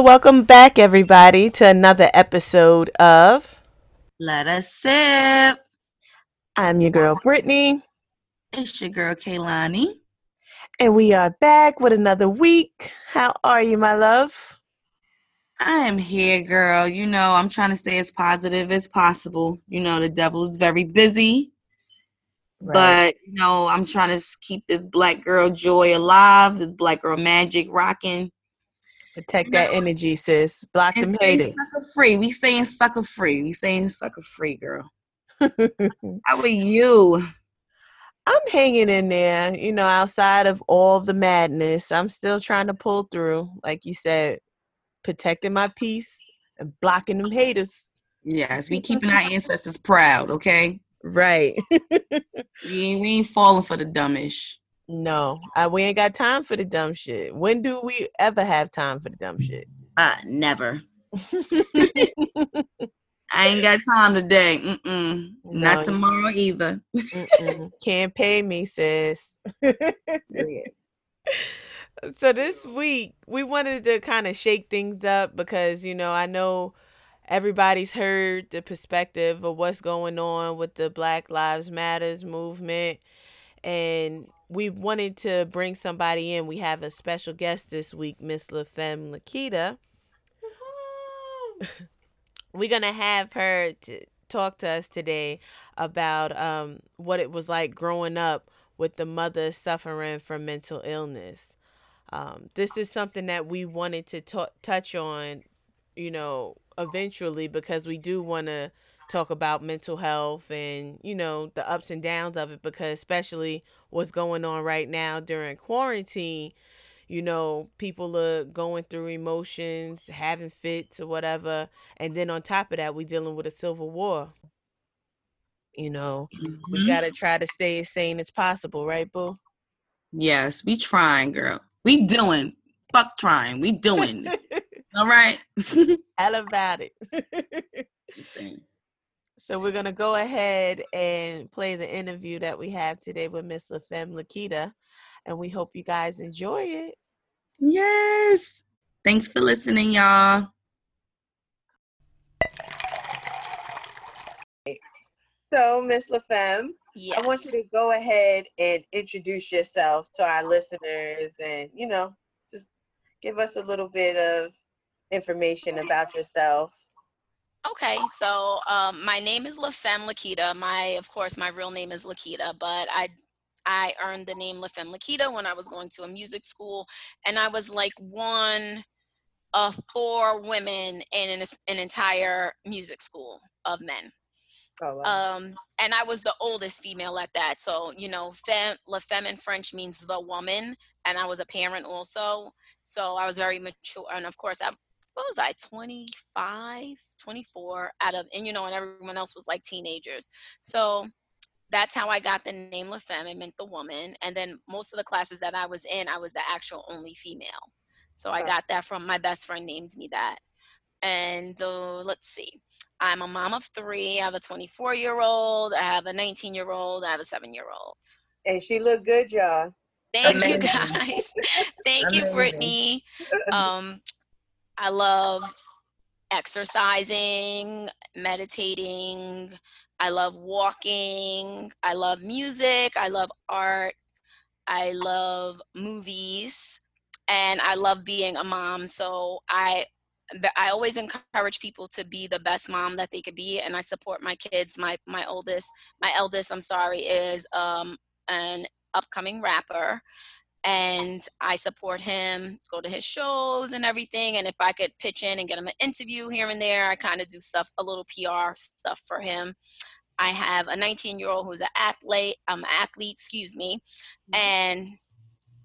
So, welcome back, everybody, to another episode of Let Us Sip. I'm your girl, Brittany. It's your girl, Kaylani. And we are back with another week. How are you, my love? I am here, girl. You know, I'm trying to stay as positive as possible. You know, the devil is very busy. Right. But, you know, I'm trying to keep this black girl joy alive, this black girl magic rocking. Protect that energy, sis. Block and them haters. Sucker free. We saying sucker free. We saying sucker free, girl. How are you? I'm hanging in there, you know, outside of all the madness. I'm still trying to pull through, like you said, protecting my peace and blocking them haters. Yes, we keeping our ancestors proud, okay? Right. we, ain't, we ain't falling for the dumbish. No, I, we ain't got time for the dumb shit. When do we ever have time for the dumb shit? Uh, never. I ain't got time today. Mm-mm. No, Not tomorrow either. Can't pay me, sis. so this week we wanted to kind of shake things up because you know I know everybody's heard the perspective of what's going on with the Black Lives Matters movement and we wanted to bring somebody in. We have a special guest this week, Miss LaFemme Lakita. We're gonna have her to talk to us today about um, what it was like growing up with the mother suffering from mental illness. Um, this is something that we wanted to t- touch on, you know, eventually because we do want to talk about mental health and you know the ups and downs of it because especially what's going on right now during quarantine you know people are going through emotions having fits or whatever. And then on top of that we're dealing with a civil war. You know mm-hmm. we gotta try to stay as sane as possible right boo? Yes we trying girl. We doing. Fuck trying. We doing all right? Hell about it so we're gonna go ahead and play the interview that we have today with Miss LaFemme Lakita, and we hope you guys enjoy it. Yes. Thanks for listening, y'all. So, Miss LaFemme, yes. I want you to go ahead and introduce yourself to our listeners and, you know, just give us a little bit of information about yourself. Okay, so um, my name is LaFemme Lakita. My, of course, my real name is Lakita, but I I earned the name LaFemme Lakita when I was going to a music school, and I was like one of four women in an, an entire music school of men. Oh, wow. Um, and I was the oldest female at that. So, you know, femme, La Femme in French means the woman. And I was a parent also. So I was very mature. And of course, I what was I, 25, 24 out of, and you know, and everyone else was like teenagers. So that's how I got the name La Femme. It meant the woman. And then most of the classes that I was in, I was the actual only female. So I got that from my best friend named me that. And uh, let's see. I'm a mom of three. I have a 24 year old. I have a 19 year old. I have a seven year old. And she looked good, y'all. Thank Amazing. you guys. Thank Amazing. you, Brittany. Um, I love exercising, meditating. I love walking. I love music. I love art. I love movies. And I love being a mom. So I I always encourage people to be the best mom that they could be, and I support my kids. My my oldest, my eldest, I'm sorry, is um, an upcoming rapper, and I support him, go to his shows and everything. And if I could pitch in and get him an interview here and there, I kind of do stuff, a little PR stuff for him. I have a 19 year old who's an athlete, um, athlete, excuse me, mm-hmm. and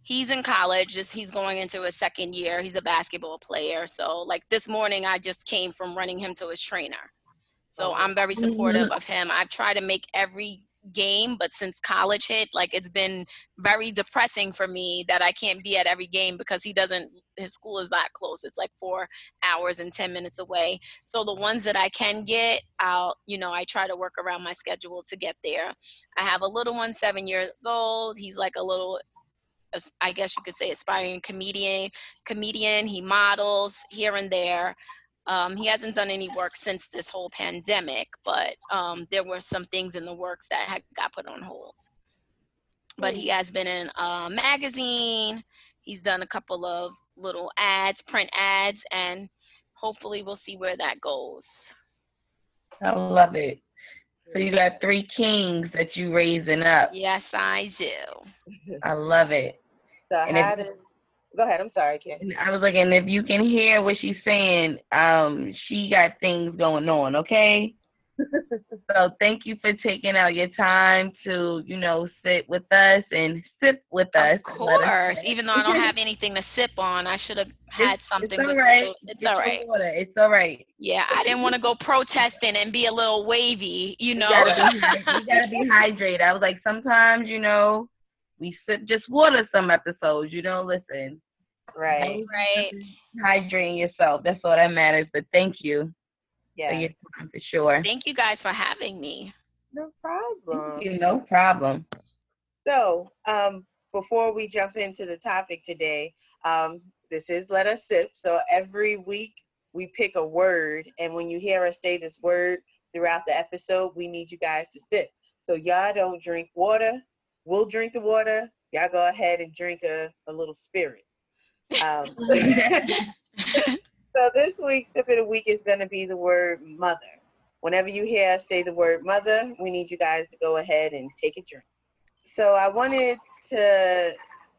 he's in college. He's going into his second year. He's a basketball player. So, like this morning, I just came from running him to his trainer. So oh, I'm very supportive of him. I try to make every game, but since college hit, like it's been very depressing for me that I can't be at every game because he doesn't, his school is that close. It's like four hours and 10 minutes away. So the ones that I can get, I'll, you know, I try to work around my schedule to get there. I have a little one, seven years old. He's like a little I guess you could say aspiring comedian. Comedian. He models here and there. Um, he hasn't done any work since this whole pandemic, but um, there were some things in the works that had got put on hold. But he has been in a magazine. He's done a couple of little ads, print ads, and hopefully we'll see where that goes. I love it. So you got three kings that you raising up. Yes, I do. I love it. So And how if- does? Go ahead. I'm sorry, Kim. I was like, and if you can hear what she's saying, um, she got things going on, okay? so thank you for taking out your time to, you know, sit with us and sip with us. Of Let us course. Even though I don't have anything to sip on, I should have had something it's all with right. me. It's all Get right. the water. It's all right. Yeah, I didn't want to go protesting and be a little wavy, you know. You gotta, be, you gotta be hydrated. I was like, sometimes, you know, we sip just water some episodes, you know, listen. Right. right. Hydrating yourself. That's all that matters. But thank you for Yeah. your time for sure. Thank you guys for having me. No problem. Thank you. No problem. So, um, before we jump into the topic today, um, this is Let Us Sip. So, every week we pick a word, and when you hear us say this word throughout the episode, we need you guys to sip. So, y'all don't drink water. We'll drink the water. Y'all go ahead and drink a, a little spirit. Um, so, this week's tip of the week is going to be the word mother. Whenever you hear us say the word mother, we need you guys to go ahead and take a drink. So I wanted to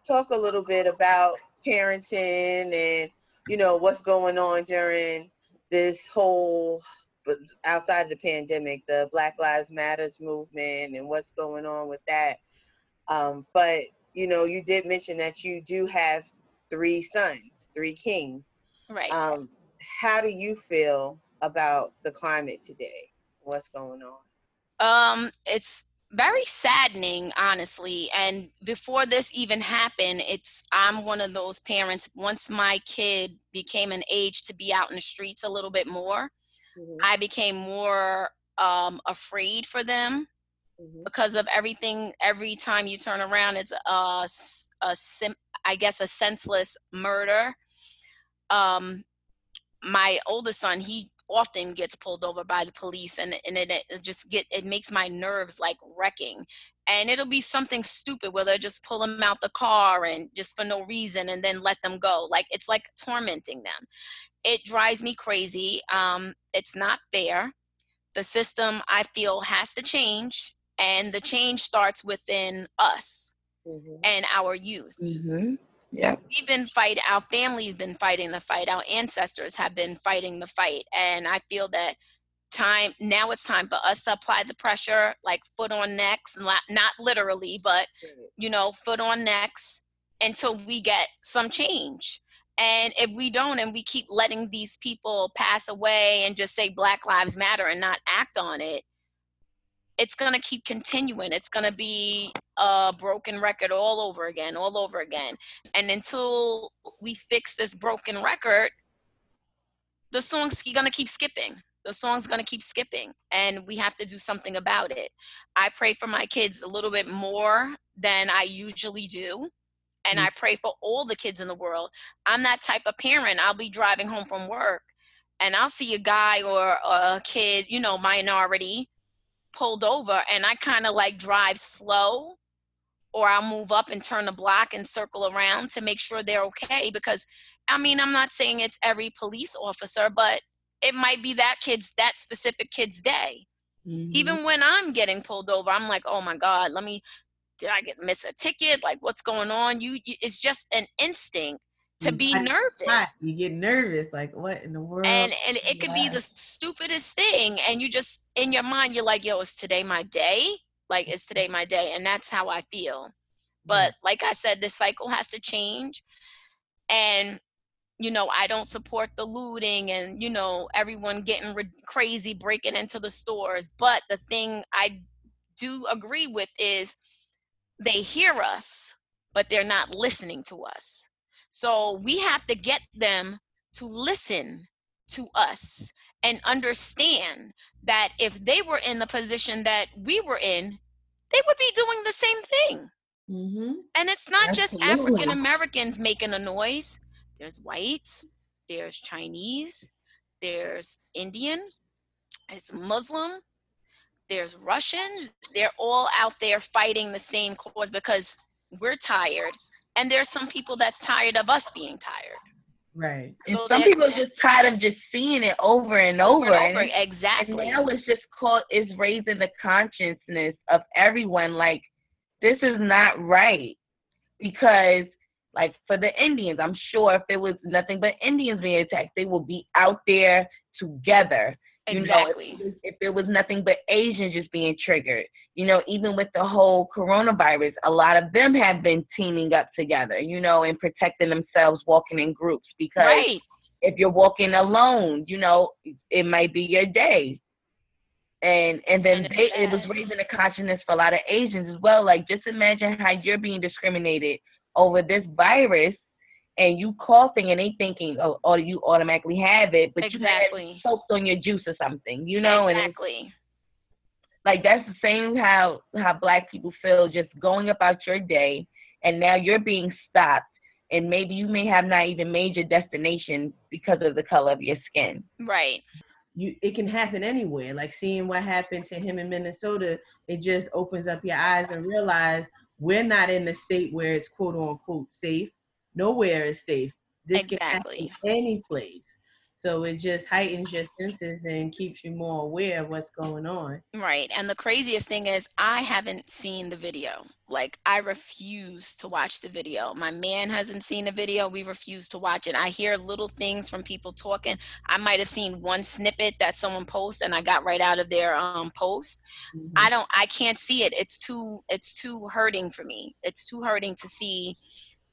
talk a little bit about parenting and you know what's going on during this whole outside of the pandemic, the Black Lives Matters movement and what's going on with that. Um, but you know, you did mention that you do have three sons, three kings. right. Um, how do you feel about the climate today? What's going on? Um, it's very saddening, honestly. And before this even happened, it's I'm one of those parents. Once my kid became an age to be out in the streets a little bit more, I became more um, afraid for them Mhm. because of everything. Every time you turn around, it's a, a, sim- I guess a senseless murder. Um, my oldest son, he often gets pulled over by the police, and and it, it just get it makes my nerves like wrecking. And it'll be something stupid where they just pull them out the car and just for no reason, and then let them go. Like it's like tormenting them. It drives me crazy. Um, it's not fair. The system I feel has to change, and the change starts within us Mhm. and our youth Mm-hmm. Yeah. we've been fighting our family's been fighting the fight our ancestors have been fighting the fight and i feel that time now it's time for us to apply the pressure like foot on necks not, not literally but you know foot on necks until we get some change and if we don't and we keep letting these people pass away and just say black lives matter and not act on it it's going to keep continuing. It's going to be a broken record all over again all over again. And until we fix this broken record the song's going to keep skipping. The song's going to keep skipping and we have to do something about it. I pray for my kids a little bit more than i usually do and mm-hmm. i pray for all the kids in the world. I'm that type of parent. I'll be driving home from work and i'll see a guy or a kid you know minority pulled over and i kind of like drive slow or I'll move up and turn the block and circle around to make sure they're okay. Because, I mean, I'm not saying it's every police officer, but it might be that kid's, that specific kid's day. Mm-hmm. Even when I'm getting pulled over, I'm like, oh my God, let me, did I get miss a ticket? Like, what's going on? You, you it's just an instinct to be nervous. You get nervous, like what in the world? And and it could be the stupidest thing, and you just in your mind you're like, "Yo, is today my day? Like, is today my day?" And that's how I feel. But like I said, this cycle has to change. And, you know, I don't support the looting and, you know, everyone getting re- crazy breaking into the stores. But the thing I do agree with is they hear us, but they're not listening to us. So we have to get them to listen to us and understand that if they were in the position that we were in, they would be doing the same thing Mm-hmm. And it's not just African Americans making a noise. There's whites, there's Chinese, there's Indian, it's Muslim, there's Russians. They're all out there fighting the same cause because we're tired. And there's some people that's tired of us being tired. Right. And So some people are just tired of just seeing it over and over. Over and over. and And now it's just called it's raising the consciousness of everyone. Like this is not right because, like for the Indians, I'm sure if there was nothing but Indians being attacked, they will be out there together. You Exactly. know, if, if there was nothing but Asians just being triggered, you know, even with the whole coronavirus, a lot of them have been teaming up together, you know, and protecting themselves, walking in groups because right. if you're walking alone, you know, it might be your day. And and then And they, it was raising the consciousness for a lot of Asians as well. Like just imagine how you're being discriminated over this virus and you coughing and they thinking, oh, oh you automatically have it, but you Exactly. had soaked on your juice or something, you know, and Exactly. like that's the same how how black people feel just going about your day and now you're being stopped and maybe you may have not even made your destination because of the color of your skin Right. You it can happen anywhere. Like seeing what happened to him in Minnesota, it just opens up your eyes and realize we're not in a state where it's quote unquote safe. Nowhere is safe. This can Exactly. happen any place. So it just heightens your senses and keeps you more aware of what's going on. Right. And the craziest thing is, I haven't seen the video. Like, I refuse to watch the video. My man hasn't seen the video. We refuse to watch it. I hear little things from people talking. I might have seen one snippet that someone posted and I got right out of their um, post. Mhm. I don't, I can't see it. It's too, it's too hurting for me. It's too hurting to see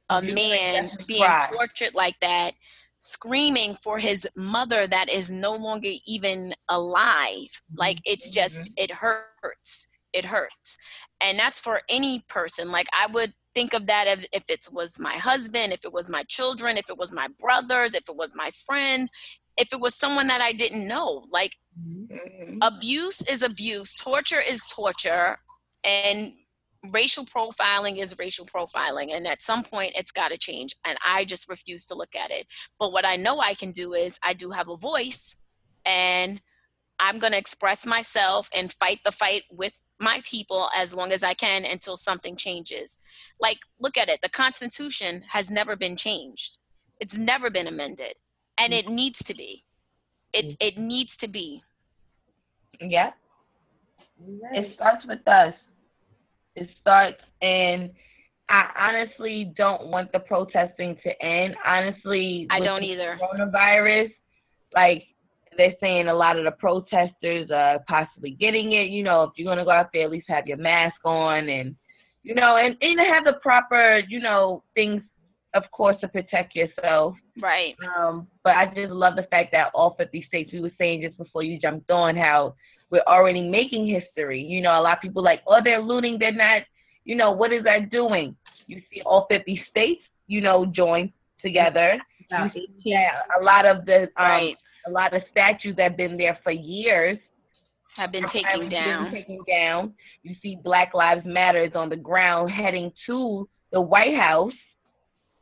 a You man being cry. tortured like that screaming for his mother that is no longer even alive. Like it's just it hurts. It hurts. And that's for any person. Like i would think of that if, if it was my husband if it was my children if it was my brothers if it was my friends if it was someone that i didn't know. Like Mhm. abuse is abuse. Torture is torture. And racial profiling is racial profiling and at some point it's got to change and i just refuse to look at it. But what i know i can do is i do have a voice and i'm going to express myself and fight the fight with my people as long as i can until something changes. Like look at it the constitution has never been changed. It's never been amended and mm. it needs to be. It mm. it needs to be. Yeah. It starts with us it starts and i honestly don't want the protesting to end. Honestly I don't either. coronavirus like they're saying a lot of the protesters are possibly getting it. You know if you're going to go out there at least have your mask on and you know and, and have the proper you know things of course to protect yourself. Right. Um, but I just love the fact that all 50 states, we were saying just before you jumped on, how we're already making history. You know, a lot of people like, oh, they're looting, they're not, you know, what is that doing? You see all 50 states, you know, join together. About You 18 see that a lot of the, um, right a lot of statues that have been there for years have been have taken been down taken down. You see Black Lives Matter is on the ground heading to the White House.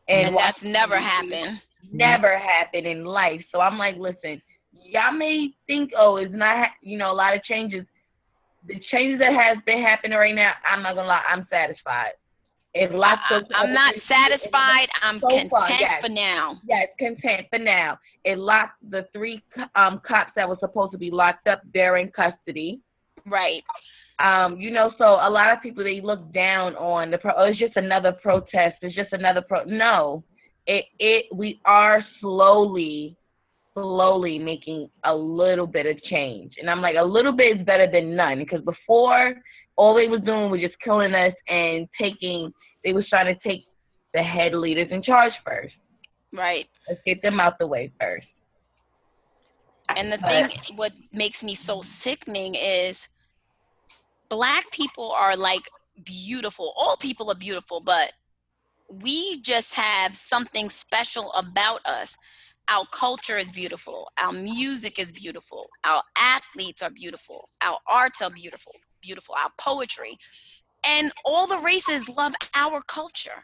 and that's never happened never happened in life. So I'm like, listen, y'all may think, oh, it's not, you know, a lot of changes. The changes that has been happening right now, I'm not gonna lie, I'm satisfied. It locked I, those i'm not satisfied i'm so content far, yes. for now Yes, content for now. It locked the three um, cops that were supposed to be locked up. They're in custody. right Um, you know, so a lot of people they look down on the. Pro- oh, it's just another protest. It's just another pro. No, it it we are slowly, slowly making a little bit of change, and I'm like a little bit is better than none because before all they was doing was just killing us and taking. They was trying to take the head leaders in charge first. right Let's get them out the way first. and the thing what makes me so sickening is black people are like beautiful all people are beautiful but we just have something special about us our culture is beautiful our music is beautiful our athletes are beautiful our arts are beautiful beautiful our poetry and all the races love our culture.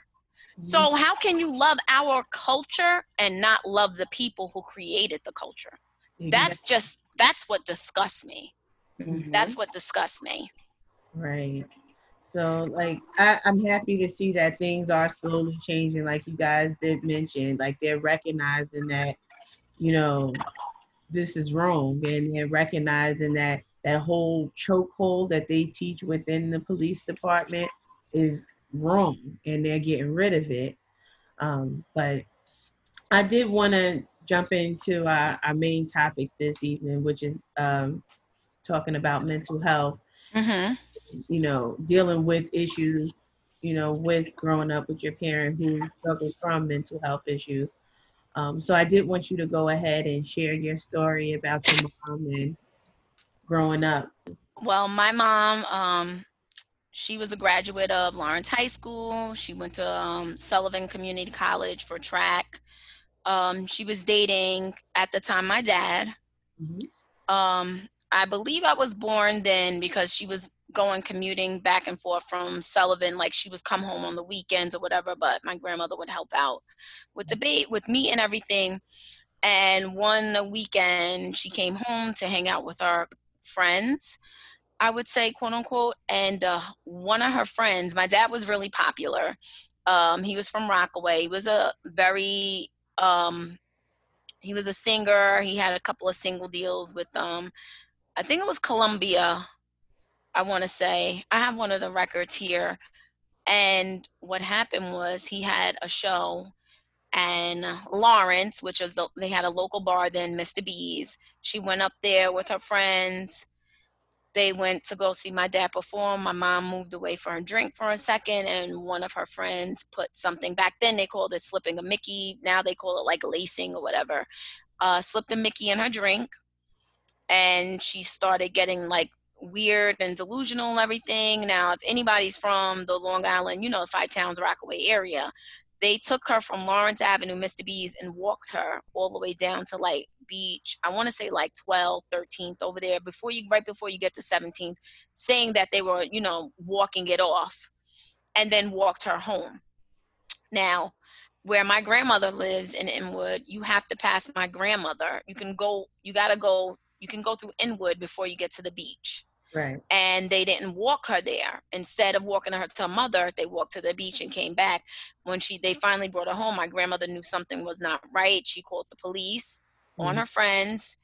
So how can you love our culture and not love the people who created the culture? That's just that's what disgusts me. Mhm. That's what disgusts me. Right. So, like, I, I'm happy to see that things are slowly changing, like you guys did mention. Like, they're recognizing that, you know, this is wrong, and they're recognizing that that whole chokehold that they teach within the police department is wrong, and they're getting rid of it. Um, but I did want to jump into our, our main topic this evening, which is um, talking about mental health hmm you know, dealing with issues, you know, with growing up with your parent who struggled from mental health issues. Um, so I did want you to go ahead and share your story about your mom and growing up. Well, my mom, um, she was a graduate of Lawrence High School. She went to um, Sullivan Community College for track. Um, she was dating at the time my dad. Mhm. Um, I believe I was born then because she was going commuting back and forth from Sullivan. Like she was come home on the weekends or whatever, but my grandmother would help out with the bait with me and everything. And one weekend she came home to hang out with our friends. I would say, quote unquote. And uh, one of her friends, my dad was really popular. Um, he was from Rockaway. He was a very, um, he was a singer. He had a couple of single deals with, um, I think it was Columbia. I want to say I have one of the records here. And what happened was he had a show, and Lawrence, which is the, they had a local bar then, Mr. B's. She went up there with her friends they went to go see my dad perform. My mom moved away for a drink for a second, and one of her friends put something back then they called it slipping a Mickey. Now they call it like lacing or whatever. Uh, slipped a Mickey in her drink, and she started getting like weird and delusional and everything. Now, if anybody's from the Long Island, you know, the Five Towns, Rockaway area, they took her from Lawrence Avenue, Mr. B's, and walked her all the way down to like beach. I want to say like 12th, 13th over there before you, right before you get to 17th, saying that they were, you know, walking it off and then walked her home. Now, where my grandmother lives in Inwood, you have to pass my grandmother. You can go, you got to go, you can go through Inwood before you get to the beach Right. and they didn't walk her there. Instead of walking her to her mother, they walked to the beach and came back. When she they finally brought her home, my grandmother knew something was not right. She called the police on Mhm. her friends.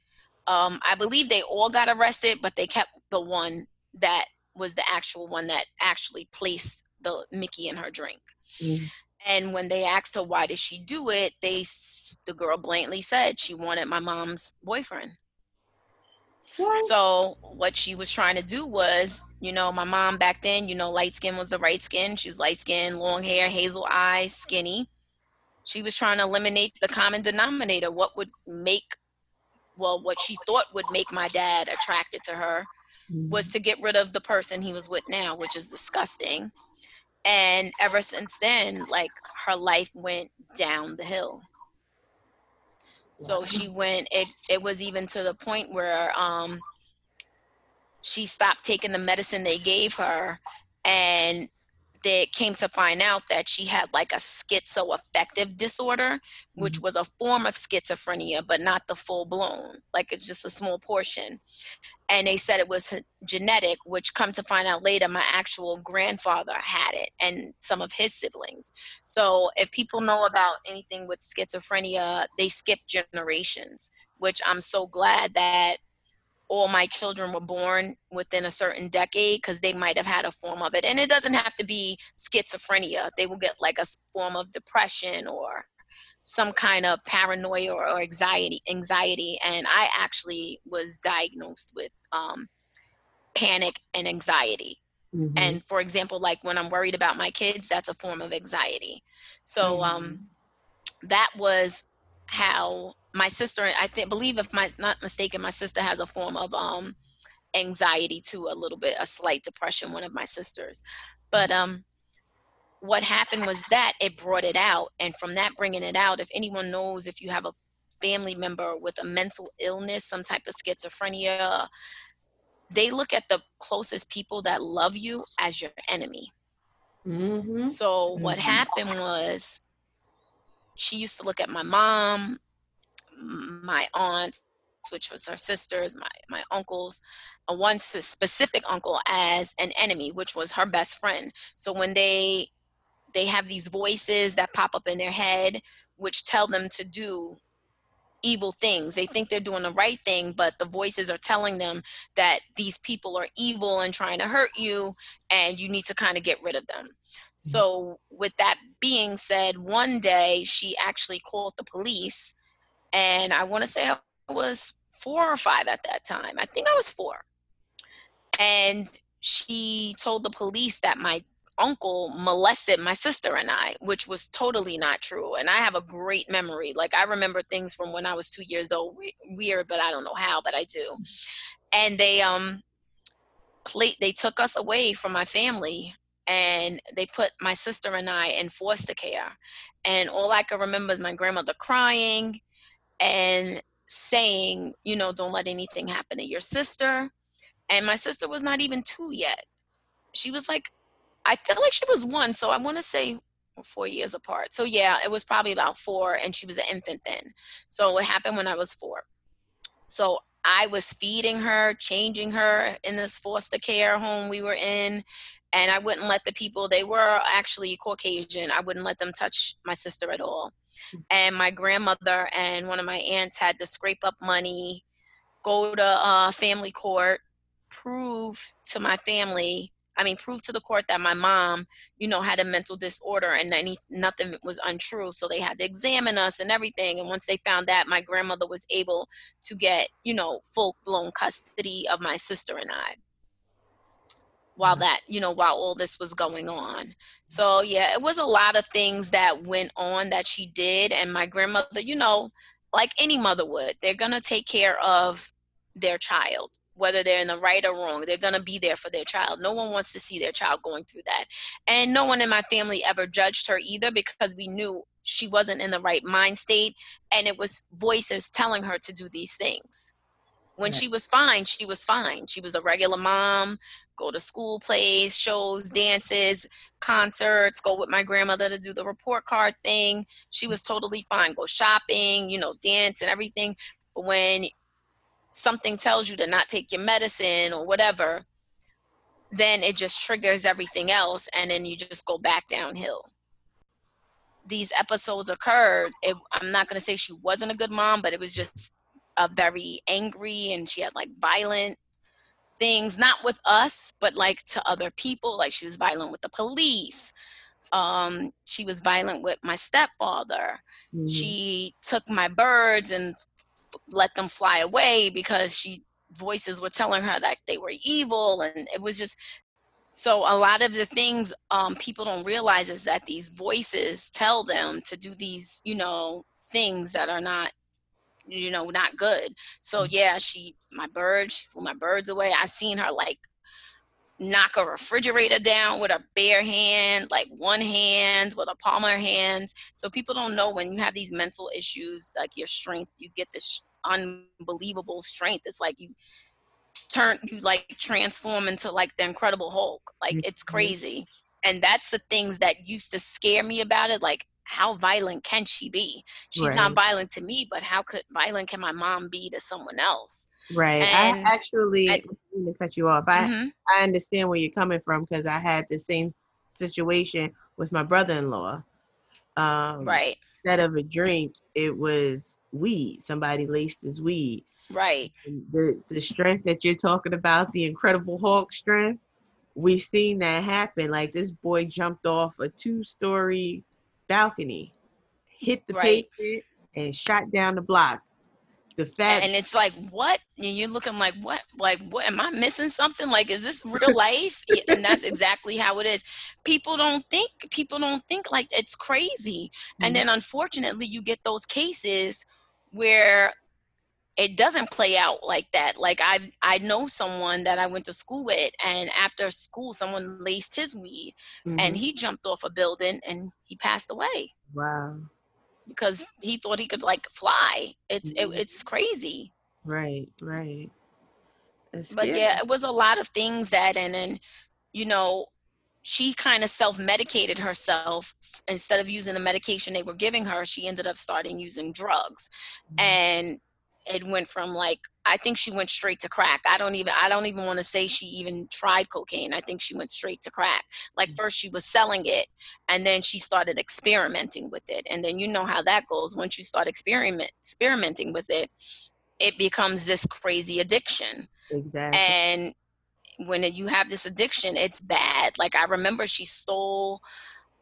Um, I believe they all got arrested, but they kept the one that was the actual one that actually placed the Mickey in her drink. Mhm. And when they asked her why did she do it, they the girl blatantly said she wanted my mom's boyfriend. What? So what she was trying to do was, you know, my mom back then, you know, light skin was the right skin. She was light skin, long hair, hazel eyes, skinny. She was trying to eliminate the common denominator. What would make, well, what she thought would make my dad attracted to her was mm-hmm. to get rid of the person he was with now, which is disgusting. And ever since then, like her life went down the hill. So she went it it was even to the point where um she stopped taking the medicine they gave her and they came to find out that she had like a schizoaffective disorder which mm-hmm. was a form of schizophrenia but not the full blown like it's just a small portion. And they said it was genetic which come to find out later my actual grandfather had it and some of his siblings. So if people know about anything with schizophrenia they skip generations which i'm so glad that all my children were born within a certain decade because they might have had a form of it. And it doesn't have to be schizophrenia. They will get like a form of depression or some kind of paranoia or, or anxiety anxiety. And i actually was diagnosed with um, panic and anxiety. Mhm. and for example like when i'm worried about my kids that's a form of anxiety. So um that was how my sister i think believe if my not mistaken my sister has a form of um anxiety too a little bit a slight depression one of my sisters but um what happened was that it brought it out and from that bringing it out if anyone knows if you have a family member with a mental illness some type of schizophrenia they look at the closest people that love you as your enemy. Mm-hmm. So what Mhm. happened was she used to look at my mom, my aunt, which was her sisters, my my uncles, uh, one specific uncle as an enemy, which was her best friend. So when they they have these voices that pop up in their head which tell them to do evil things. They think they're doing the right thing, but the voices are telling them that these people are evil and trying to hurt you, and you need to kind of get rid of them. So, with that being said, one day she actually called the police, and I want to say I was four or five at that time. I think I was four. And she told the police that my uncle molested my sister and I, which was totally not true. And I have a great memory. Like I remember things from when I was two years old. Weird, but I don't know how, but I do. And they um played they took us away from my family and they put my sister and I in foster care. And all I can remember is my grandmother crying and saying, you know, don't let anything happen to your sister. And my sister was not even two yet. She was like I feel like she was one, so I want to say four years apart. So yeah, it was probably about four, and she was an infant then. So it happened when I was four. So I was feeding her, changing her in this foster care home we were in, and I wouldn't let the people. They were actually Caucasian. I wouldn't let them touch my sister at all. And my grandmother and one of my aunts had to scrape up money, go to uh, family court, prove to my family I mean, prove to the court that my mom, you know, had a mental disorder and any nothing was untrue. So they had to examine us and everything. And once they found that, my grandmother was able to get, you know, full blown custody of my sister and I. While mm-hmm. that, you know, while all this was going on. Mm-hmm. So yeah, it was a lot of things that went on that she did. And my grandmother, you know, like any mother would, they're gonna take care of their child whether they're in the right or wrong. They're going to be there for their child. No one wants to see their child going through that. And no one in my family ever judged her either because we knew she wasn't in the right mind state and it was voices telling her to do these things when she was fine she was fine. She was a regular mom go to school plays shows dances concerts go with my grandmother to do the report card thing. She was totally fine. Go shopping you know dance and everything. But when something tells you to not take your medicine or whatever, then it just triggers everything else and then you just go back downhill. These episodes occurred. It, I'm not going to say she wasn't a good mom, but it was just a very angry and she had like violent things, not with us, but like to other people. Like she was violent with the police. Um, she was violent with my stepfather Mhm. she took my birds and f- let them fly away because she voices were telling her that they were evil and it was just so a lot of the things um, people don't realize is that these voices tell them to do these you know things that are not you know not good so yeah she my birds she flew my birds away i seen her like knock a refrigerator down with a bare hand, like one hand with a palm of her hands. So people don't know when you have these mental issues, like your strength, you get this unbelievable strength. It's like you turn, you like transform into like the Incredible Hulk. Like it's Mhm. crazy. And that's the things that used to scare me about it. Like, how violent can she be? She's not violent to me, but how could violent can my mom be to someone else? Right. And I actually I- I didn't mean to cut you off. I Mhm. I understand where you're coming from because I had the same situation with my brother-in-law. Um, Right, Instead of a drink, it was weed. Somebody laced his weed. right. And the the strength that you're talking about, the Incredible Hulk strength, we seen that happen. Like this boy jumped off a two-story balcony, hit the Right. pavement, and shot down the block. The fact and it's like what? And you're looking like what? Like what? Am i missing something? Like is this real life? And that's exactly how it is. People don't think people don't think like it's crazy. And mm-hmm. then unfortunately you get those cases where it doesn't play out like that like i i know someone that i went to school with and after school someone laced his weed and Mhm. he jumped off a building and he passed away wow. because he thought he could like fly it's it, Mhm. it's crazy Right, right. That's but scary. yeah, it was a lot of things that, and then, you know, she kind of self medicated herself instead of using the medication they were giving her. She ended up starting using drugs, Mhm. and it went from like I think she went straight to crack. I don't even I don't even want to say she even tried cocaine. I think she went straight to crack. Like Mm. first she was selling it and then she started experimenting with it. And then you know how that goes. Once you start experiment experimenting with it, it becomes this crazy addiction. exactly. And when you have this addiction, it's bad. Like I remember she stole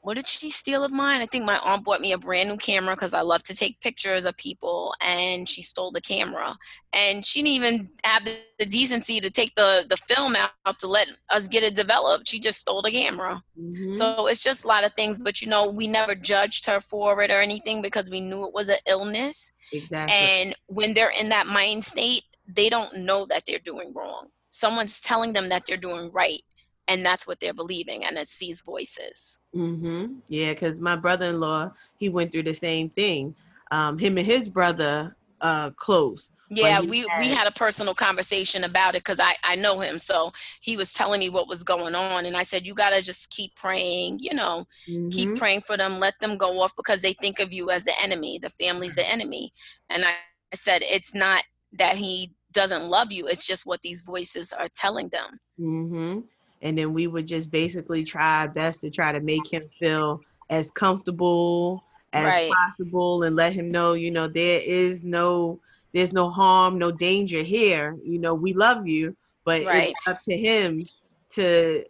what did she steal of mine? I think my aunt bought me a brand new camera because I love to take pictures of people, and she stole the camera. And she didn't even have the, decency to take the the film out to let us get it developed. She just stole the camera. Mhm. So it's just a lot of things, but you know, we never judged her for it or anything because we knew it was an illness. exactly. And when they're in that mind state, they don't know that they're doing wrong. Someone's telling them that they're doing right, and that's what they're believing, and it's these voices. Mm-hmm. Yeah, because my brother-in-law, he went through the same thing. Um, him and his brother, uh, close. Yeah, we we had- had a personal conversation about it because I I know him, so he was telling me what was going on, and I said you gotta just keep praying, you know, keep Mhm. praying for them, let them go off because they think of you as the enemy, the family's the enemy, and I, I said it's not that he doesn't love you, it's just what these voices are telling them. Mm-hmm. And then we would just basically try our best to try to make him feel as comfortable as Right. possible and let him know, you know, there is no there's no harm, no danger here. You know, we love you, but Right. it's up to him to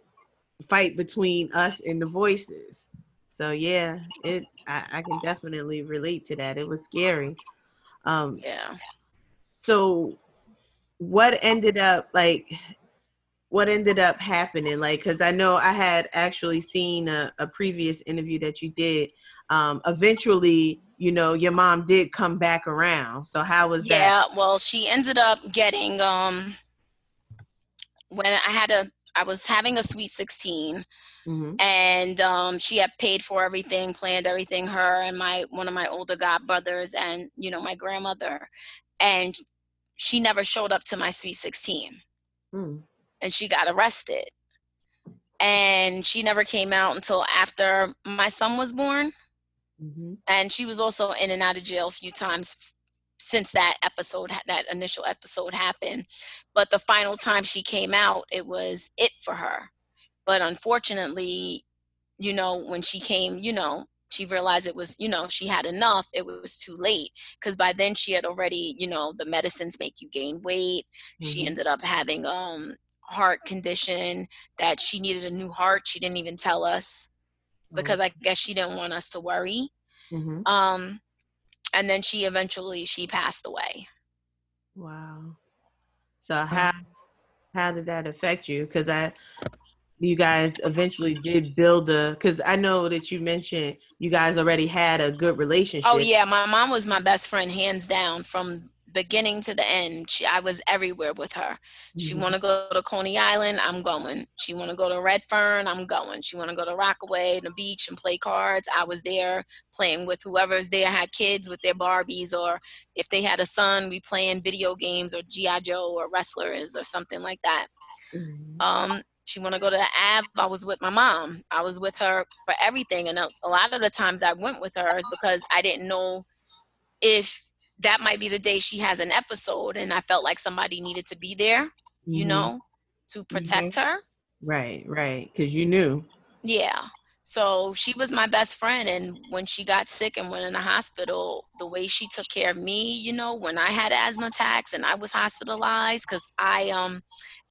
fight between us and the voices. So yeah, it I, I can definitely relate to that. It was scary. Um Yeah. so what ended up like what ended up happening like because i know i had actually seen a, a previous interview that you did um eventually you know your mom did come back around so how was that Yeah, well, she ended up getting um when I had a I was having a sweet 16 Mhm. and um she had paid for everything, planned everything her and my one of my older god brothers and you know my grandmother and she never showed up to my sweet 16 Mm. And she got arrested. And she never came out until after my son was born Mhm. and she was also in and out of jail a few times since that episode ha- that initial episode happened but the final time she came out it was it for her but unfortunately you know when she came you know she realized it was you know she had enough it was too late because by then she had already you know the medicines make you gain weight she Mhm. ended up having um heart condition that she needed a new heart she didn't even tell us because I guess she didn't want us to worry. Mhm. Um, and then she eventually she passed away. wow so how how did that affect you because i you guys eventually did build a because i know that you mentioned you guys already had a good relationship Oh yeah, my mom was my best friend hands down from beginning to the end. She, I was everywhere with her. She Mhm. want to go to Coney Island, I'm going. She want to go to Redfern, I'm going. She want to go to Rockaway, and the beach, and play cards. I was there playing with whoever's there had kids with their Barbies, or if they had a son, we playing video games or GI Joe or wrestlers or something like that. Mhm. um she want to go to the app i was with my mom i was with her for everything and a, a lot of the times i went with her is because i didn't know if that might be the day she has an episode and i felt like somebody needed to be there you Mhm. know to protect her Right, right. Because you knew. yeah so she was my best friend and when she got sick and went in the hospital the way she took care of me you know when i had asthma attacks and i was hospitalized because i um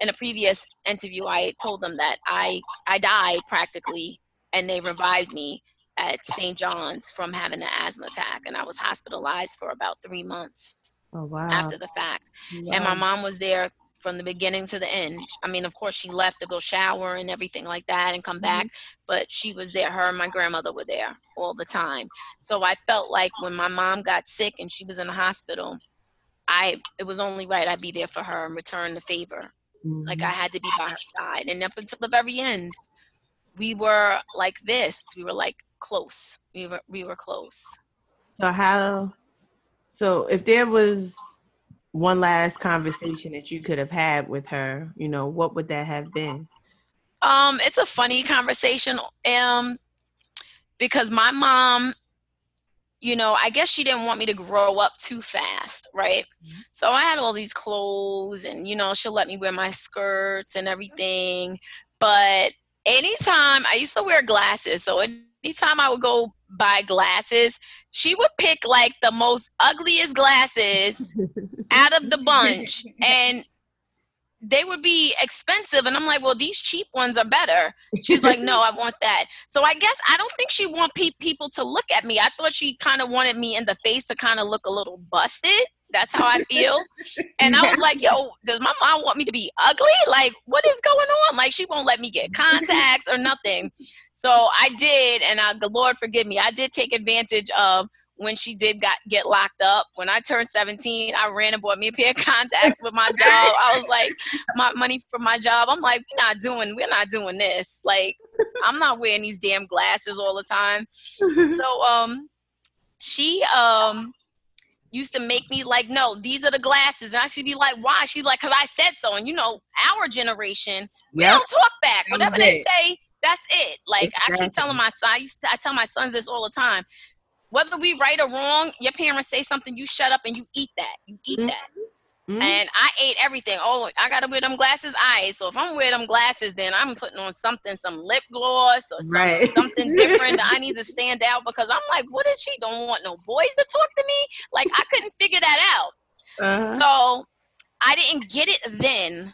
in a previous interview i told them that i i died practically and they revived me at st john's from having an asthma attack and i was hospitalized for about three months Oh wow. after the fact and my mom was there from the beginning to the end. I mean, of course, she left to go shower and everything like that and come back, but she was there. Her and my grandmother were there all the time. So I felt like when my mom got sick and she was in the hospital, I it was only right I'd be there for her and return the favor. Like Mhm. I had to be by her side. And up until the very end, we were like this. We were like close. We were we were close. So how? So if there was one last conversation that you could have had with her, you know, what would that have been? Um, it's a funny conversation. Um, because my mom, you know, I guess she didn't want me to grow up too fast, right? Mm-hmm. So I had all these clothes and, you know, she'll let me wear my skirts and everything. But anytime I used to wear glasses, so anytime I would go buy glasses, she would pick like the most ugliest glasses out of the bunch. And they would be expensive and i'm like well these cheap ones are better. She's like no i want that. So i guess i don't think she want pe- people to look at me. I thought she kind of wanted me in the face to kind of look a little busted that's how i feel and i was like yo does my mom want me to be ugly like what is going on like she won't let me get contacts or nothing so i did and I, the lord forgive me i did take advantage of when she did got get locked up. When I turned 17, I ran and bought me a pair of contacts with my job. I was like, my money for my job. I'm like, we're not doing, we're not doing this. Like, I'm not wearing these damn glasses all the time. So um she um used to make me like, no, these are the glasses. And I should be like, why? She's like, because I said so. And you know, our generation, we yep. don't talk back. Whatever they say, that's it. Like exactly. I keep telling my son, I used to, I tell my sons this all the time whether we right or wrong, your parents say something, you shut up and you eat that. You eat mm-hmm. that. Mm-hmm. And I ate everything. Oh, I gotta wear them glasses. I so if I'm wearing them glasses, then I'm putting on something, some lip gloss or some, right. something different. I need to stand out because I'm like, what is she? Don't want no boys to talk to me. Like I couldn't figure that out. Uh-huh. So I didn't get it then,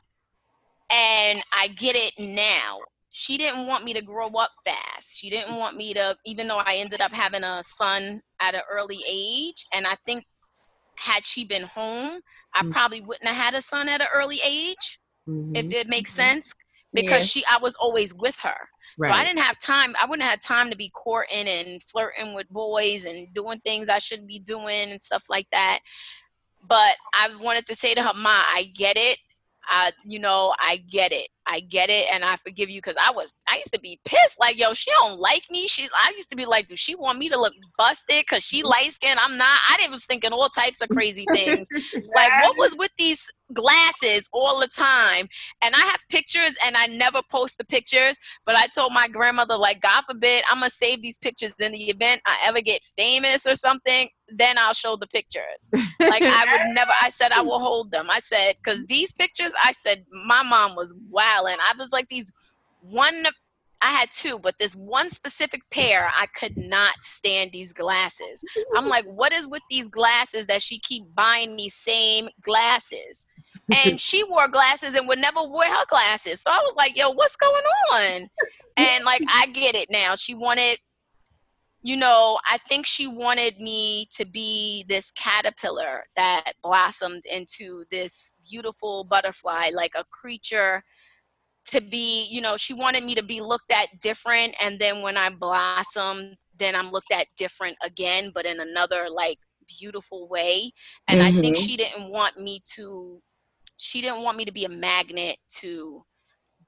and I get it now she didn't want me to grow up fast. She didn't want me to, even though I ended up having a son at an early age. And I think had she been home, I mm-hmm. probably wouldn't have had a son at an early age, mm-hmm. if it makes mm-hmm. sense. Because yeah. she, I was always with her, right. so I didn't have time. I wouldn't have time to be courting and flirting with boys and doing things I shouldn't be doing and stuff like that. But I wanted to say to her, "Ma, I get it. I, you know, I get it. I get it, and I forgive you because I was, I used to be pissed. Like, yo, she don't like me. She, I used to be like, do she want me to look busted because she mm-hmm. light skinned? I'm not. I was thinking all types of crazy things. like, what was with these glasses all the time? And I have pictures, and I never post the pictures. But I told my grandmother, like, God forbid, I'm gonna save these pictures in the event I ever get famous or something then I'll show the pictures. Like I would never. I said I will hold them. I said because these pictures. I said my mom was wilding. I was like these one. I had two, but this one specific pair, I could not stand these glasses. I'm like, what is with these glasses that she keep buying me same glasses? And she wore glasses and would never wear her glasses. So I was like, yo, what's going on? And like, I get it now. She wanted you know, I think she wanted me to be this caterpillar that blossomed into this beautiful butterfly, like a creature to be, you know, she wanted me to be looked at different. And then when I blossomed, then I'm looked at different again, but in another like beautiful way. And mm-hmm. I think mm-hmm. she didn't want me to, she didn't want me to be a magnet to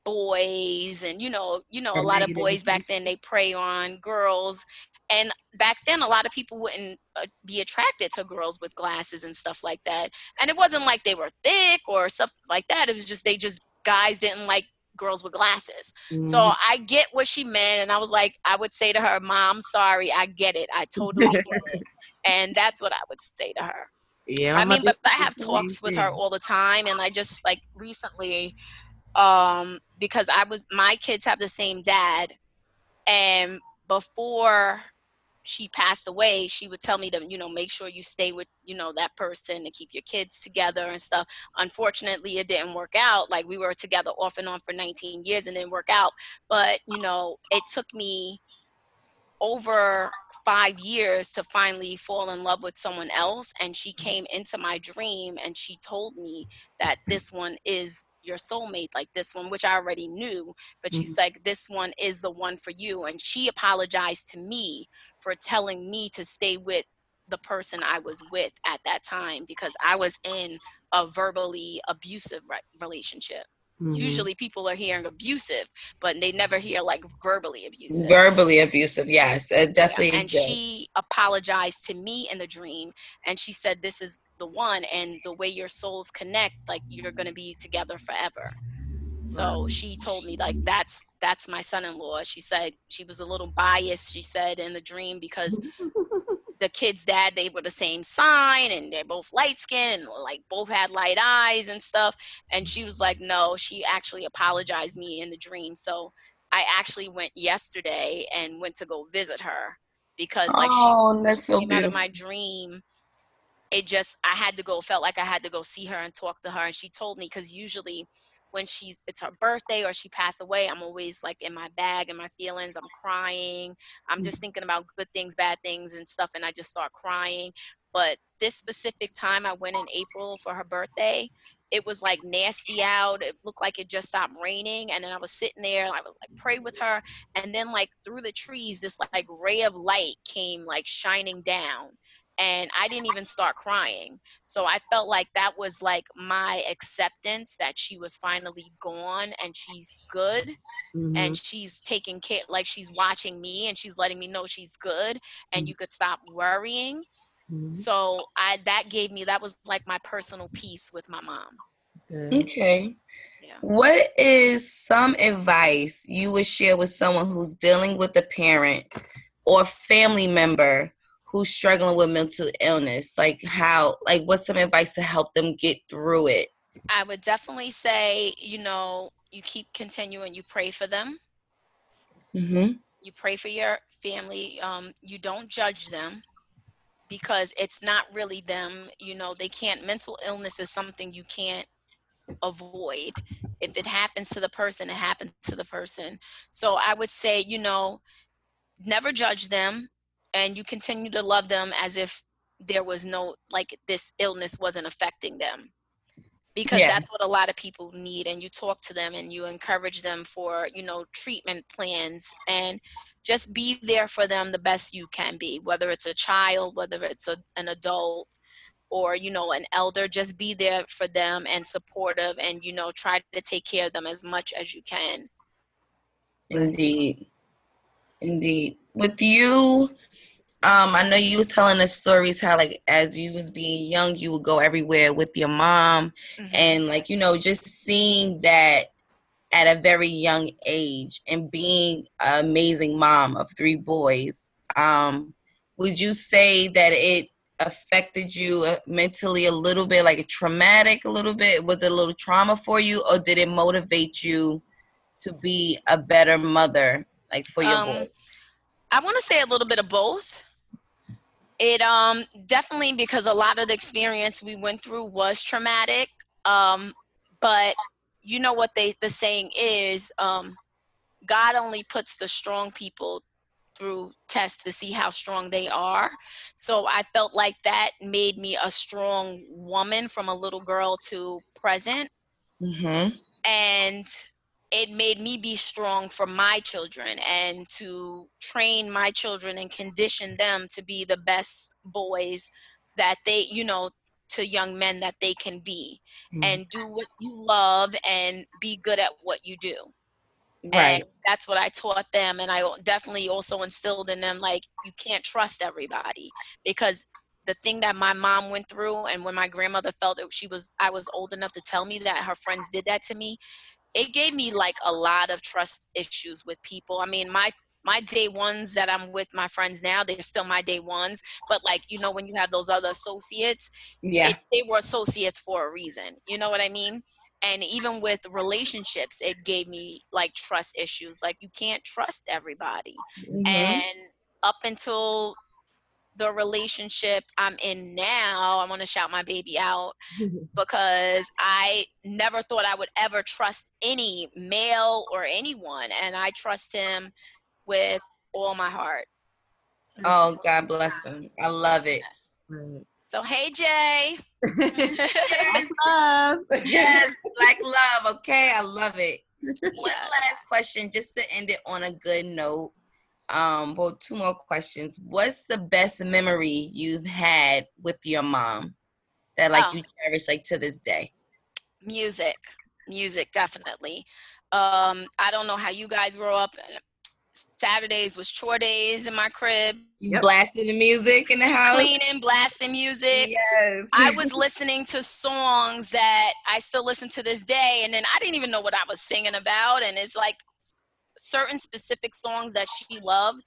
boys and you know you know a lot of boys back then they prey on girls and back then a lot of people wouldn't uh, be attracted to girls with glasses and stuff like that and it wasn't like they were thick or stuff like that it was just they just guys didn't like girls with glasses. Mm-hmm. so i get what she meant and i was like i would say to her mom sorry i get it. I totally get it. And that's what i would say to her. Yeah i mean but i have talks with her all the time and i just like recently um because i was my kids have the same dad and before she passed away, she would tell me to, you know, make sure you stay with, you know, that person and keep your kids together and stuff. Unfortunately, it didn't work out. Like we were together off and on for 19 years and didn't work out. But, you know, it took me over five years to finally fall in love with someone else. And she mm-hmm. came into my dream and she told me that this one is your soulmate like this one which i already knew but she's mm-hmm. like this one is the one for you and she apologized to me for telling me to stay with the person i was with at that time because i was in a verbally abusive re- relationship Mm-hmm. Usually people are hearing abusive, but they never hear like verbally abusive. Verbally abusive, yes. It definitely yeah. And did. she apologized to me in the dream and she said this is the one and the way your souls connect like you're going to be together forever. So she told me like that's that's my son-in-law. She said she was a little biased she said in the dream because the kid's dad they were the same sign and they're both light skinned like both had light eyes and stuff. And she was like no she actually apologized me in the dream. So i actually went yesterday and went to go visit her because like oh, she that's so came out of my dream it just i had to go felt like i had to go see her and talk to her and she told me because usually when she's it's her birthday or she passed away i'm always like in my bag and my feelings i'm crying i'm mm. just thinking about good things bad things and stuff and i just start crying but this specific time i went in april for her birthday it was like nasty out it looked like it just stopped raining and then i was sitting there and i was like pray with her and then like through the trees this like ray of light came like shining down and I didn't even start crying. So I felt like that was like my acceptance that she was finally gone and she's good Mhm. and she's taking care like she's watching me and she's letting me know she's good and you could stop worrying. Mhm. So I that gave me that was like my personal peace with my mom. Good. Okay. Yeah. What is some advice you would share with someone who's dealing with a parent or family member who's struggling with mental illness? Like how like what's some advice to help them get through it? I would definitely say, you know, you keep continuing, you pray for them. Mm-hmm. you pray for your family um, you don't judge them because it's not really them you know they can't mental illness is something you can't avoid if it happens to the person it happens to the person so i would say you know never judge them and you continue to love them as if there was no like this illness wasn't affecting them because Yeah. that's what a lot of people need and you talk to them and you encourage them for you know treatment plans and just be there for them the best you can be whether it's a child whether it's a, an adult or you know an elder just be there for them and supportive and you know try to take care of them as much as you can Indeed. Indeed. With you, um, I know you was telling us stories how like as you was being young, you would go everywhere with your mom Mhm. and like, you know, just seeing that at a very young age and being an amazing mom of three boys. Um, would you say that it affected you uh, mentally a little bit, like traumatic a little bit? Was it a little trauma for you, or did it motivate you to be a better mother, like for your Um, boys? I want to say a little bit of both. It um definitely because a lot of the experience we went through was traumatic. Um, but you know what they the saying is, um, God only puts the strong people through tests to see how strong they are. So I felt like that made me a strong woman from a little girl to present Mm-hmm. and it made me be strong for my children and to train my children and condition them to be the best boys that they you know to young men that they can be Mm-hmm. and do what you love and be good at what you do Right. and that's what i taught them and i definitely also instilled in them like you can't trust everybody because the thing that my mom went through and when my grandmother felt that she was i was old enough to tell me that her friends did that to me it gave me like a lot of trust issues with people i mean my my day ones that i'm with my friends now they're still my day ones but like you know when you have those other associates Yeah. it, they were associates for a reason. You know what I mean? And even with relationships, it gave me like trust issues. Like you can't trust everybody. Mhm. And up until the relationship I'm in now, I want to shout my baby out because I never thought I would ever trust any male or anyone. And I trust him with all my heart. Oh, mm-hmm. God bless him. I love it. Yes. So, hey, Jay. Yes, Love. yes, black love. Okay, I love it. One Yes. last question, just to end it on a good note. Um, well, two more questions. What's the best memory you've had with your mom that like Oh. you cherish like to this day? music music definitely um i don't know how you guys grow up Saturdays was chore days in my crib. Yep. blasting the music in the house. Cleaning, blasting music. Yes. I was listening to songs that I still listen to this day, and then I didn't even know what I was singing about. And it's like certain specific songs that she loved.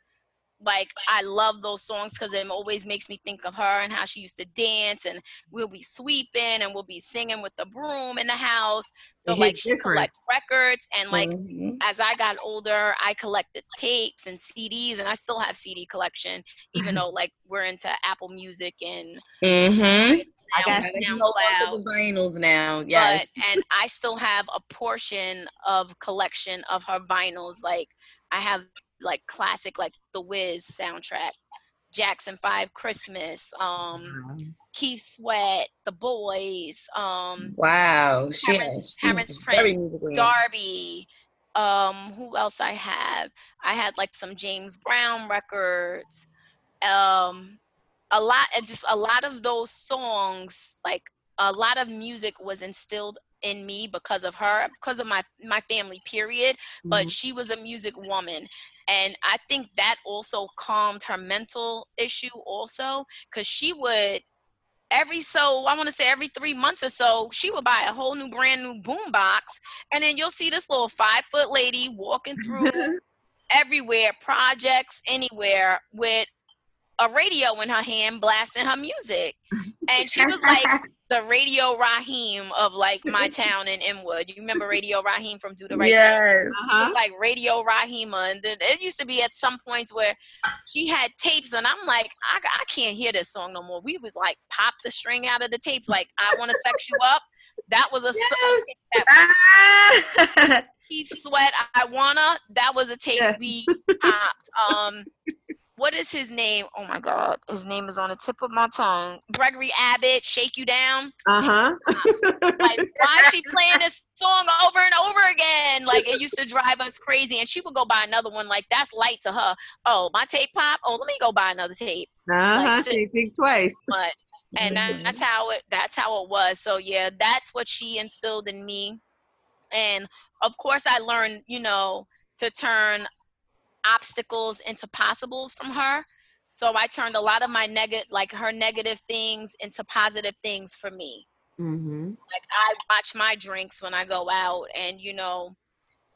Like I love those songs because it always makes me think of her and how she used to dance, and we'll be sweeping and we'll be singing with the broom in the house. So like she collect records, and like Mhm. as I got older, I collected tapes and CDs, and I still have CD collection, even though like we're into Apple Music and Mhm. I now got Gotta SoundCloud. hold on to the vinyls now. Yes. But and I still have a portion of collection of her vinyls. Like I have like classic like the Wiz soundtrack, Jackson Five Christmas, um, Keith Sweat, The Boys, um, wow. She, Terence- she's Terence very Trent. D'Arby. Um, who else I have? I had like some James Brown records. Um, a lot, and just a lot of those songs, like a lot of music was instilled in me because of her, because of my my family. Period. But Mhm. she was a music woman, and I think that also calmed her mental issue also, because she would every so I want to say every three months or so, she would buy a whole new brand new boom box, and then you'll see this little five foot lady walking through everywhere, projects, anywhere, with a radio in her hand, blasting her music, and she was like the Radio Raheem of like my town in Inwood. You remember Radio Raheem from Do the Right Thing? yes. Uh-huh. was like Radio Rahima, and then it used to be at some points where she had tapes, and I'm like, I, I can't hear this song no more. We would like pop the string out of the tapes, like I want to sex you up. That was a song that Ah! Keith Sweat. I wanna. That was a tape Yeah. we popped. Um, what is his name? Oh my God, his name is on the tip of my tongue. Gregory Abbott, "Shake You Down." Uh-huh. like why is she playing this song over and over again like it used to drive us crazy and she would go buy another one like that's light to her oh my tape pop oh let me go buy another tape Uh-huh. sit- They think twice. but and that- that's how it that's how it was so yeah that's what she instilled in me and of course i learned you know to turn obstacles into possibles from her so i turned a lot of my negative like her negative things into positive things for me Mm-hmm. like I watch my drinks when I go out, and you know,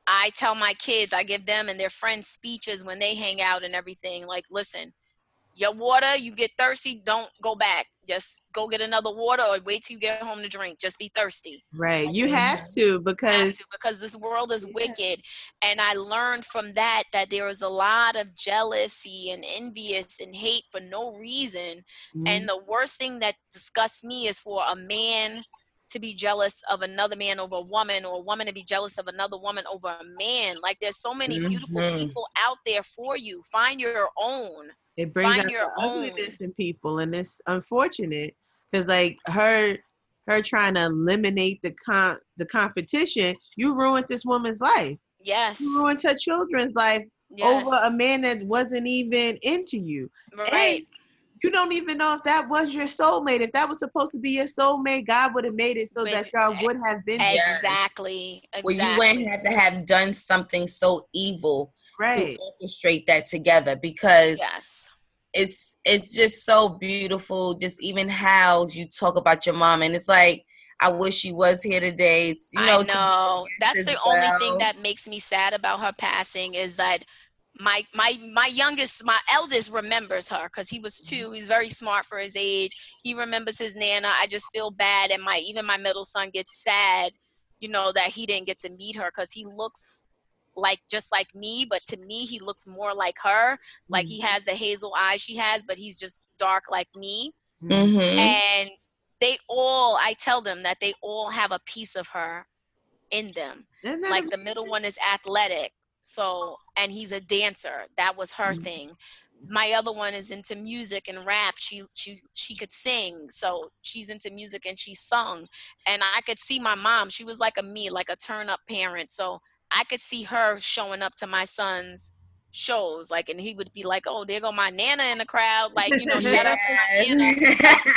I tell my kids, I give them and their friends speeches when they hang out and everything. Like, listen, your water, you get thirsty, don't go back. Just go get another water or wait till you get home to drink. Just be thirsty. Right. You have to Have because to, because this world is wicked. And I learned from that that there is a lot of jealousy and envious and hate for no reason. Mm-hmm. And the worst thing that disgusts me is for a man to be jealous of another man over a woman or a woman to be jealous of another woman over a man. Like there's so many beautiful Mhm. people out there for you. Find your own. It brings find out your the own. ugliness in people and it's unfortunate because like her her trying to eliminate the con the competition you ruined this woman's life Yes. you ruined her children's life yes. over a man that wasn't even into you right. and you don't even know if that was your soulmate if that was supposed to be your soulmate god would have made it so But- that y'all would have been together. Exactly. Well, you wouldn't have to have done something so evil right to orchestrate that together because yes. it's it's just so beautiful. Just even how you talk about your mom, and it's like I wish she was here today. You know, to- know. That's the only thing that makes me sad about her passing is that my my my youngest my eldest remembers her because he was mm-hmm. two he's very smart for his age he remembers his nana i just feel bad and my even my middle son gets sad you know that he didn't get to meet her because he looks like just like me but to me he looks more like her. Like he has the hazel eyes she has but he's just dark like me. Mhm. and they all i tell them that they all have a piece of her in them. Isn't that like the middle one is athletic so and he's a dancer. That was her Mhm. thing. My other one is into music and rap. She she she could sing so she's into music and she sung. And i could see my mom she was like a me like a turn up parent. So i could see her showing up to my son's shows like and he would be like oh there go my nana in the crowd like you know shout out to my nana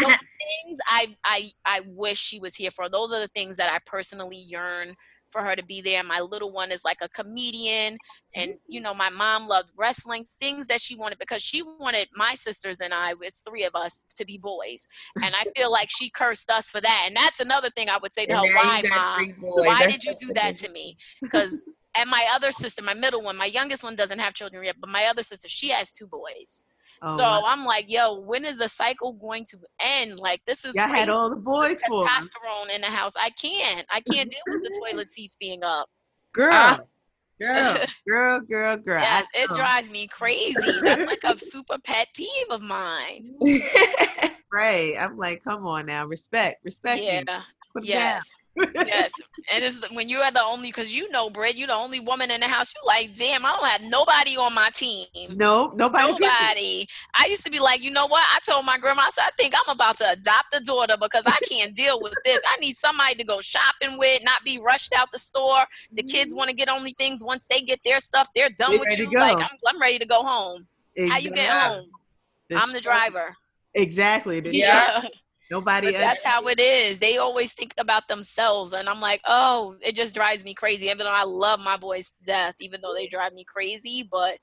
those things I, I I wish she was here for. Those are the things that I personally yearn for her to be there. My little one is like a comedian, and you know, my mom loved wrestling, things that she wanted because she wanted my sisters and I, it's three of us, to be boys. And I feel like she cursed us for that. And that's another thing I would say to her, why, mom? Why did you do that to me? Because and my other sister, my middle one, my youngest one doesn't have children yet, but my other sister, she has two boys. Oh, so wow. I'm like, yo, when is the cycle going to end? Like this is. I had all the boys for testosterone in the house. I can't. I can't deal with the toilet seats being up. Girl. Uh, girl, girl, girl, girl. Yeah, it drives me crazy. That's like a super pet peeve of mine. right. I'm like, come on now, respect, respect. Yeah. Yes yes, and it's when you are the only because you know, Britt, you're the only woman in the house. You like, damn, I don't have nobody on my team. No, nobody. Nobody. I used to be like, you know what? I told my grandma, I said, I think I'm about to adopt a daughter because I can't deal with this. I need somebody to go shopping with, not be rushed out the store. The kids want to get only things once they get their stuff, they're done with you. Like, I'm, I'm ready to go home. Exactly. How you get home? The I'm the driver. Exactly. The yeah. Nobody. Else that's how it is. They always think about themselves, and I'm like, oh, it just drives me crazy. Even though I love my boys to death, even though they drive me crazy, but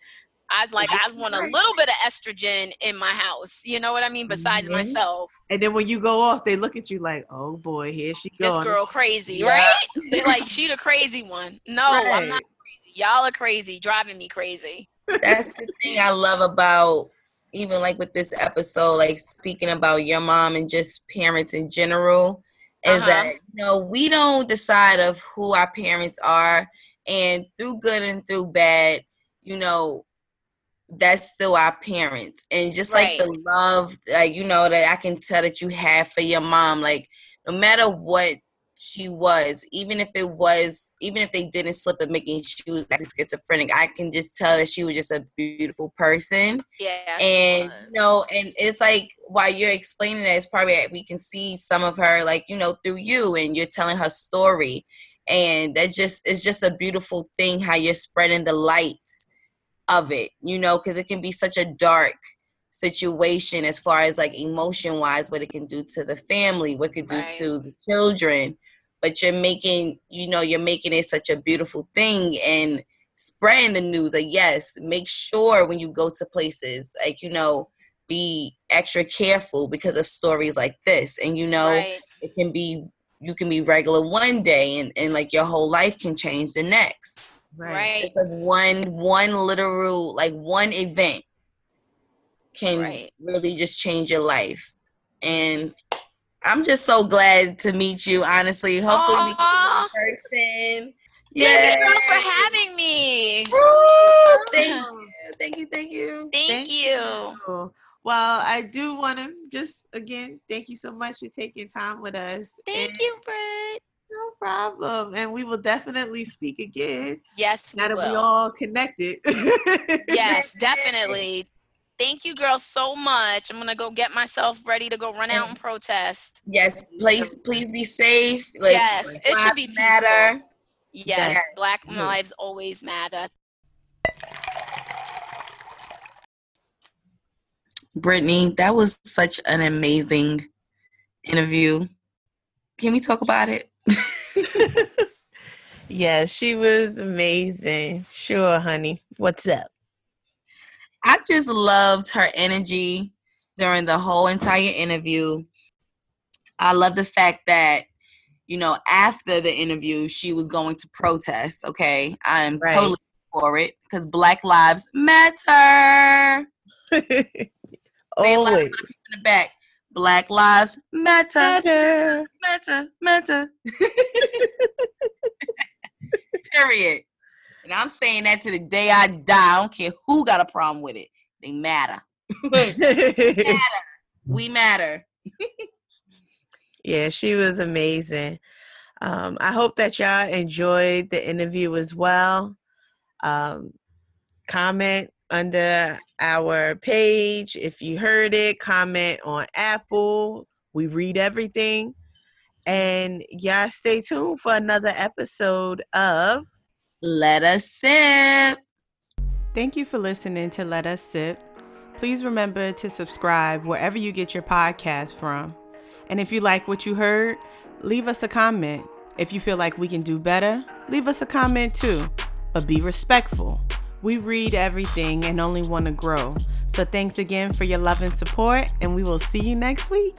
I like I want a little bit of estrogen in my house. You know what I mean? Besides mm-hmm. myself. And then when you go off, they look at you like, "Oh boy, here she goes." This girl crazy, yeah. right? they like she the crazy one. No, right. I'm not crazy. Y'all are crazy, driving me crazy. That's the thing I love about even like with this episode, like speaking about your mom and just parents in general, is uh-huh. that you know we don't decide of who our parents are, and through good and through bad, you know, that's still our parents, and just right. like the love, like you know that I can tell that you have for your mom, like no matter what she was, even if it was, even if they didn't slip up making she was actually schizophrenic, I can just tell that she was just a beautiful person. Yeah. And you know, and it's like while you're explaining that, it's probably we can see some of her, like you know, through you, and you're telling her story, and that just it's just a beautiful thing how you're spreading the light of it, you know, because it can be such a dark situation as far as like emotion wise what it can do to the family what it can do right. to the children but you're making you know you're making it such a beautiful thing and spreading the news. Like yes make sure when you go to places like you know be extra careful because of stories like this. And you know right. it can be you can be regular one day and, and like your whole life can change the next. Right. It's like one one literal like one event can right. really just change your life. And I'm just so glad to meet you. Honestly, hopefully Aww. we can in person. Thank you girls for having me. Woo, thank you. Thank you. Thank you. Thank, thank you. you. Well, I do want to just again thank you so much for taking time with us. Thank and you, Britt. No problem. And we will definitely speak again. Yes, we now that will. we all connected. yes, definitely. Thank you, girls, so much. I'm gonna go get myself ready to go run out and protest. Yes, please, please be safe. Like, yes, like, it should be matter. Yes, yes, Black lives always matter. Brittany, that was such an amazing interview. Can we talk about it? yes, she was amazing. Sure, honey. What's up? I just loved her energy during the whole entire interview. I love the fact that, you know, after the interview, she was going to protest. Okay. I'm right. totally for it because Black Lives Matter. Always. In the back. Black Lives Matter. Matter. Matter. Matter. Period. And I'm saying that to the day I die. I don't care who got a problem with it. They matter. matter. We matter. yeah, she was amazing. Um, I hope that y'all enjoyed the interview as well. Um, comment under our page if you heard it. Comment on Apple. We read everything. And y'all stay tuned for another episode of let Us Sip. Thank you for listening to Let Us Sip. Please remember to subscribe wherever you get your podcast from. And if you like what you heard, leave us a comment. If you feel like we can do better, leave us a comment too, but be respectful. We read everything and only want to grow. So thanks again for your love and support, and we will see you next week.